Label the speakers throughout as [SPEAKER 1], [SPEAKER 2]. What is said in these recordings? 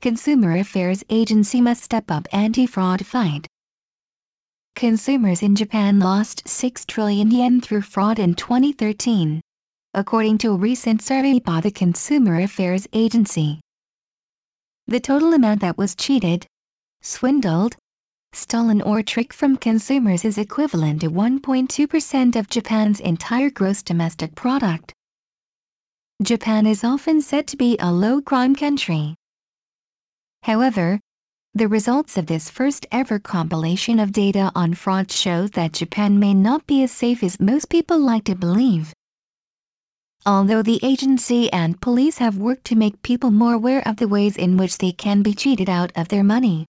[SPEAKER 1] Consumer Affairs Agency must step up anti-fraud fight. Consumers in Japan lost 6 trillion yen through fraud in 2013, according to a recent survey by the Consumer Affairs Agency. The total amount that was cheated, swindled, stolen or tricked from consumers is equivalent to 1.2% of Japan's entire gross domestic product. Japan is often said to be a low-crime country. However, the results of this first ever compilation of data on fraud shows that Japan may not be as safe as most people like to believe. Although the agency and police have worked to make people more aware of the ways in which they can be cheated out of their money,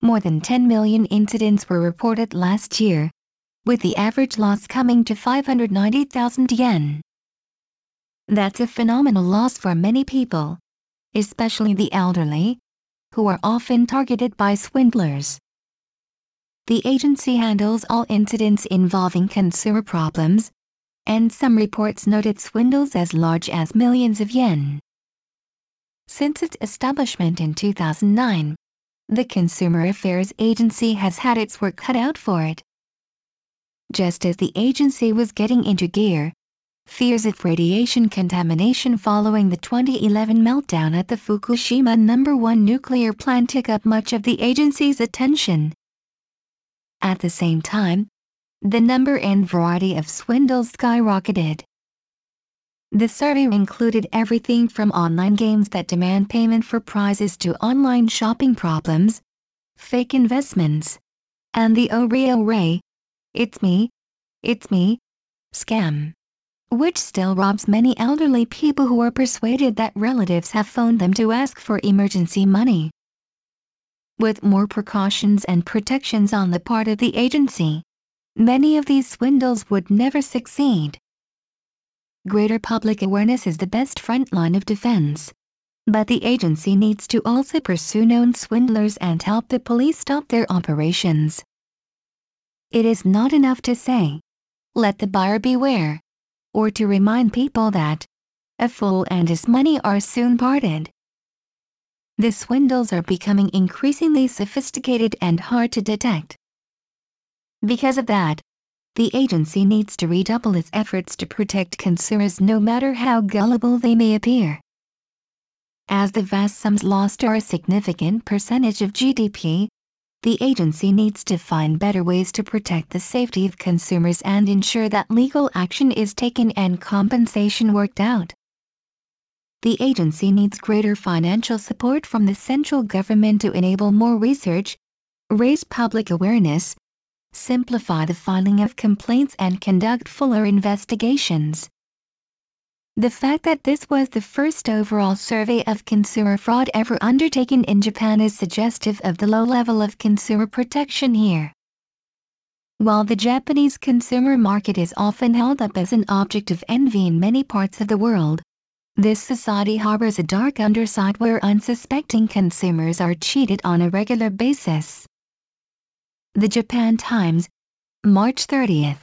[SPEAKER 1] more than 10 million incidents were reported last year, with the average loss coming to 590,000 yen. That's a phenomenal loss for many people, especially the elderly, who are often targeted by swindlers. The agency handles all incidents involving consumer problems, and some reports noted swindles as large as millions of yen. Since its establishment in 2009, the Consumer Affairs Agency has had its work cut out for it. Just as the agency was getting into gear, fears of radiation contamination following the 2011 meltdown at the Fukushima No. 1 nuclear plant took up much of the agency's attention. At the same time, the number and variety of swindles skyrocketed. The survey included everything from online games that demand payment for prizes to online shopping problems, fake investments, and the ore ore, it's me, it's me, scam, which still robs many elderly people who are persuaded that relatives have phoned them to ask for emergency money. With more precautions and protections on the part of the agency, many of these swindles would never succeed. Greater public awareness is the best front line of defense. But the agency needs to also pursue known swindlers and help the police stop their operations. It is not enough to say, let the buyer beware, or to remind people that a fool and his money are soon parted. The swindles are becoming increasingly sophisticated and hard to detect. Because of that, the agency needs to redouble its efforts to protect consumers no matter how gullible they may appear. As the vast sums lost are a significant percentage of GDP, the agency needs to find better ways to protect the safety of consumers and ensure that legal action is taken and compensation worked out. The agency needs greater financial support from the central government to enable more research, raise public awareness, simplify the filing of complaints and conduct fuller investigations. The fact that this was the first overall survey of consumer fraud ever undertaken in Japan is suggestive of the low level of consumer protection here. While the Japanese consumer market is often held up as an object of envy in many parts of the world, this society harbors a dark underside where unsuspecting consumers are cheated on a regular basis. The Japan Times, March 30th.